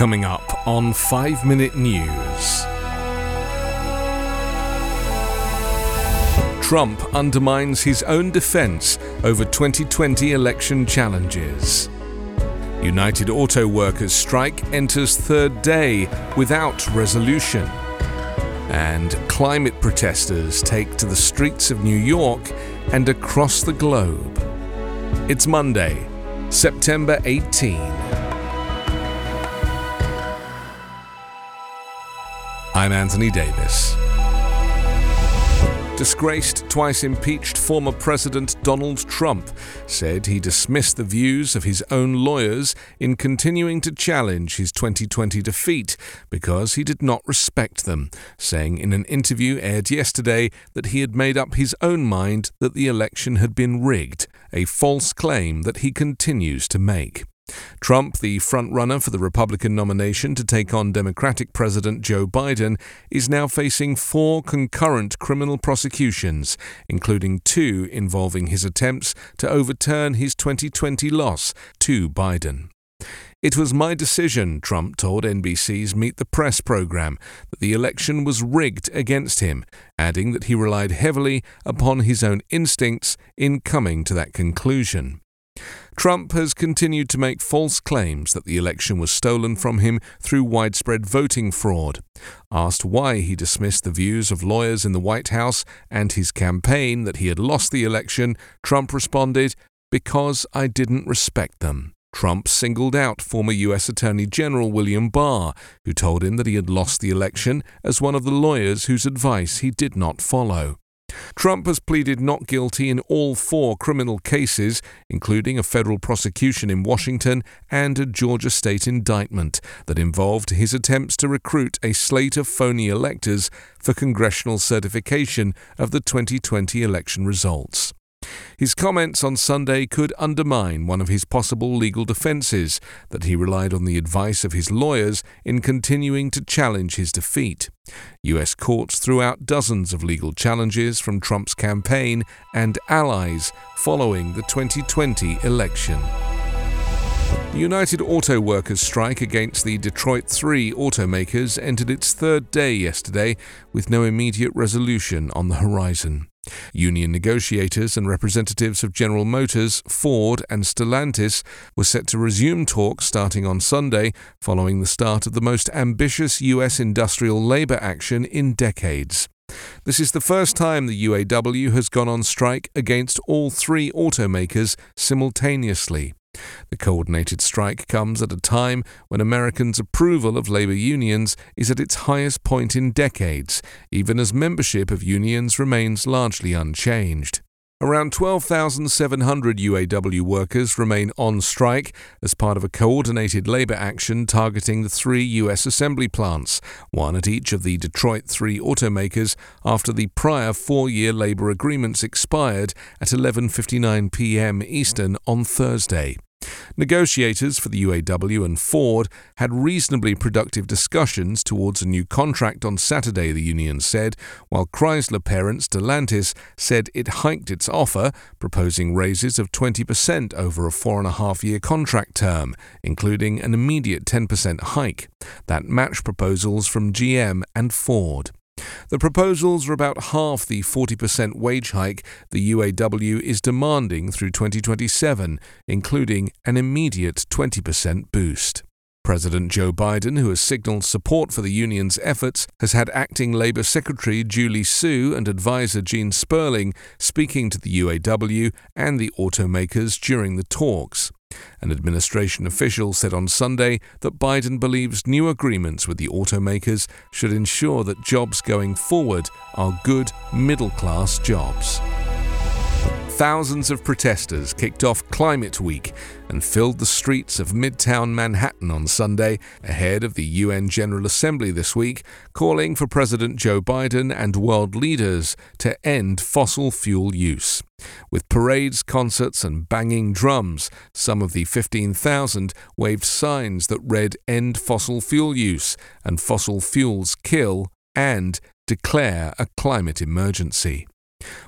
Coming up on 5 Minute News. Trump undermines his own defense over 2020 election challenges. United Auto Workers strike enters third day without resolution. And climate protesters take to the streets of New York and across the globe. It's Monday, September 18. I'm Anthony Davis. Disgraced, twice impeached former President Donald Trump said he dismissed the views of his own lawyers in continuing to challenge his 2020 defeat because he did not respect them, saying in an interview aired yesterday that he had made up his own mind that the election had been rigged, a false claim that he continues to make. Trump, the frontrunner for the Republican nomination to take on Democratic President Joe Biden, is now facing four concurrent criminal prosecutions, including two involving his attempts to overturn his 2020 loss to Biden. It was my decision, Trump told NBC's Meet the Press program, that the election was rigged against him, adding that he relied heavily upon his own instincts in coming to that conclusion. Trump has continued to make false claims that the election was stolen from him through widespread voting fraud. Asked why he dismissed the views of lawyers in the White House and his campaign that he had lost the election, Trump responded, Because I didn't respect them. Trump singled out former U.S. Attorney General William Barr, who told him that he had lost the election, as one of the lawyers whose advice he did not follow. Trump has pleaded not guilty in all four criminal cases, including a federal prosecution in Washington and a Georgia state indictment that involved his attempts to recruit a slate of phony electors for congressional certification of the 2020 election results. His comments on Sunday could undermine one of his possible legal defenses that he relied on the advice of his lawyers in continuing to challenge his defeat. U.S. courts threw out dozens of legal challenges from Trump's campaign and allies following the 2020 election. The United Auto Workers strike against the Detroit 3 automakers entered its third day yesterday with no immediate resolution on the horizon. Union negotiators and representatives of General Motors, Ford, and Stellantis were set to resume talks starting on Sunday, following the start of the most ambitious U.S. industrial labor action in decades. This is the first time the UAW has gone on strike against all three automakers simultaneously. The coordinated strike comes at a time when Americans' approval of labor unions is at its highest point in decades, even as membership of unions remains largely unchanged. Around 12,700 UAW workers remain on strike as part of a coordinated labor action targeting the three U.S. assembly plants, one at each of the Detroit three automakers after the prior four-year labor agreements expired at 11:59 p.m. Eastern on Thursday. Negotiators for the UAW and Ford had reasonably productive discussions towards a new contract on Saturday, the union said, while Chrysler parent Stellantis said it hiked its offer, proposing raises of 20% over a four and a half year contract term, including an immediate 10% hike. That matched proposals from GM and Ford. The proposals are about half the 40% wage hike the UAW is demanding through 2027, including an immediate 20% boost. President Joe Biden, who has signaled support for the union's efforts, has had acting Labor Secretary Julie Su and advisor Gene Sperling speaking to the UAW and the automakers during the talks. An administration official said on Sunday that Biden believes new agreements with the automakers should ensure that jobs going forward are good middle class jobs. Thousands of protesters kicked off Climate Week and filled the streets of Midtown Manhattan on Sunday ahead of the UN General Assembly this week, calling for President Joe Biden and world leaders to end fossil fuel use. With parades, concerts, and banging drums, some of the 15,000 waved signs that read End fossil fuel use and Fossil fuels kill and declare a climate emergency.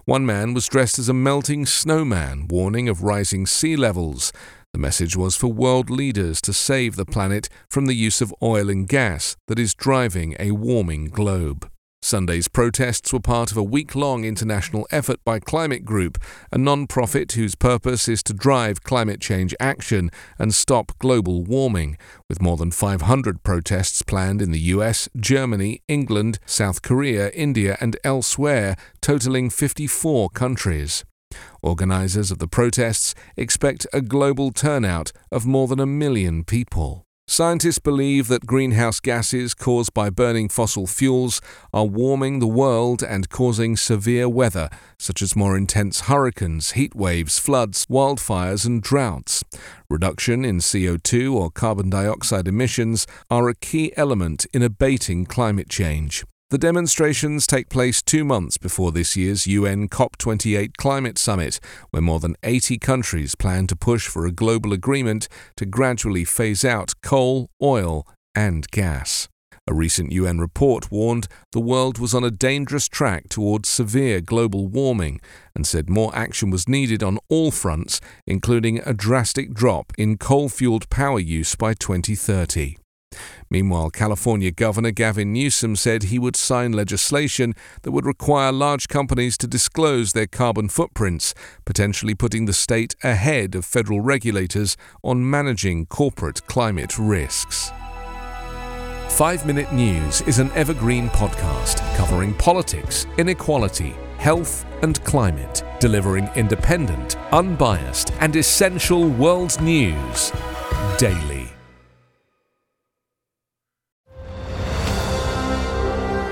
One man was dressed as a melting snowman, warning of rising sea levels. The message was for world leaders to save the planet from the use of oil and gas that is driving a warming globe. Sunday's protests were part of a week long international effort by Climate Group, a non profit whose purpose is to drive climate change action and stop global warming, with more than 500 protests planned in the US, Germany, England, South Korea, India, and elsewhere, totaling 54 countries. Organisers of the protests expect a global turnout of more than a million people. Scientists believe that greenhouse gases caused by burning fossil fuels are warming the world and causing severe weather, such as more intense hurricanes, heat waves, floods, wildfires, and droughts. Reduction in CO2 or carbon dioxide emissions are a key element in abating climate change. The demonstrations take place two months before this year's UN COP28 climate summit, where more than 80 countries plan to push for a global agreement to gradually phase out coal, oil, and gas. A recent UN report warned the world was on a dangerous track towards severe global warming and said more action was needed on all fronts, including a drastic drop in coal fueled power use by 2030. Meanwhile, California Governor Gavin Newsom said he would sign legislation that would require large companies to disclose their carbon footprints, potentially putting the state ahead of federal regulators on managing corporate climate risks. 5 Minute News is an evergreen podcast covering politics, inequality, health, and climate, delivering independent, unbiased, and essential world news daily.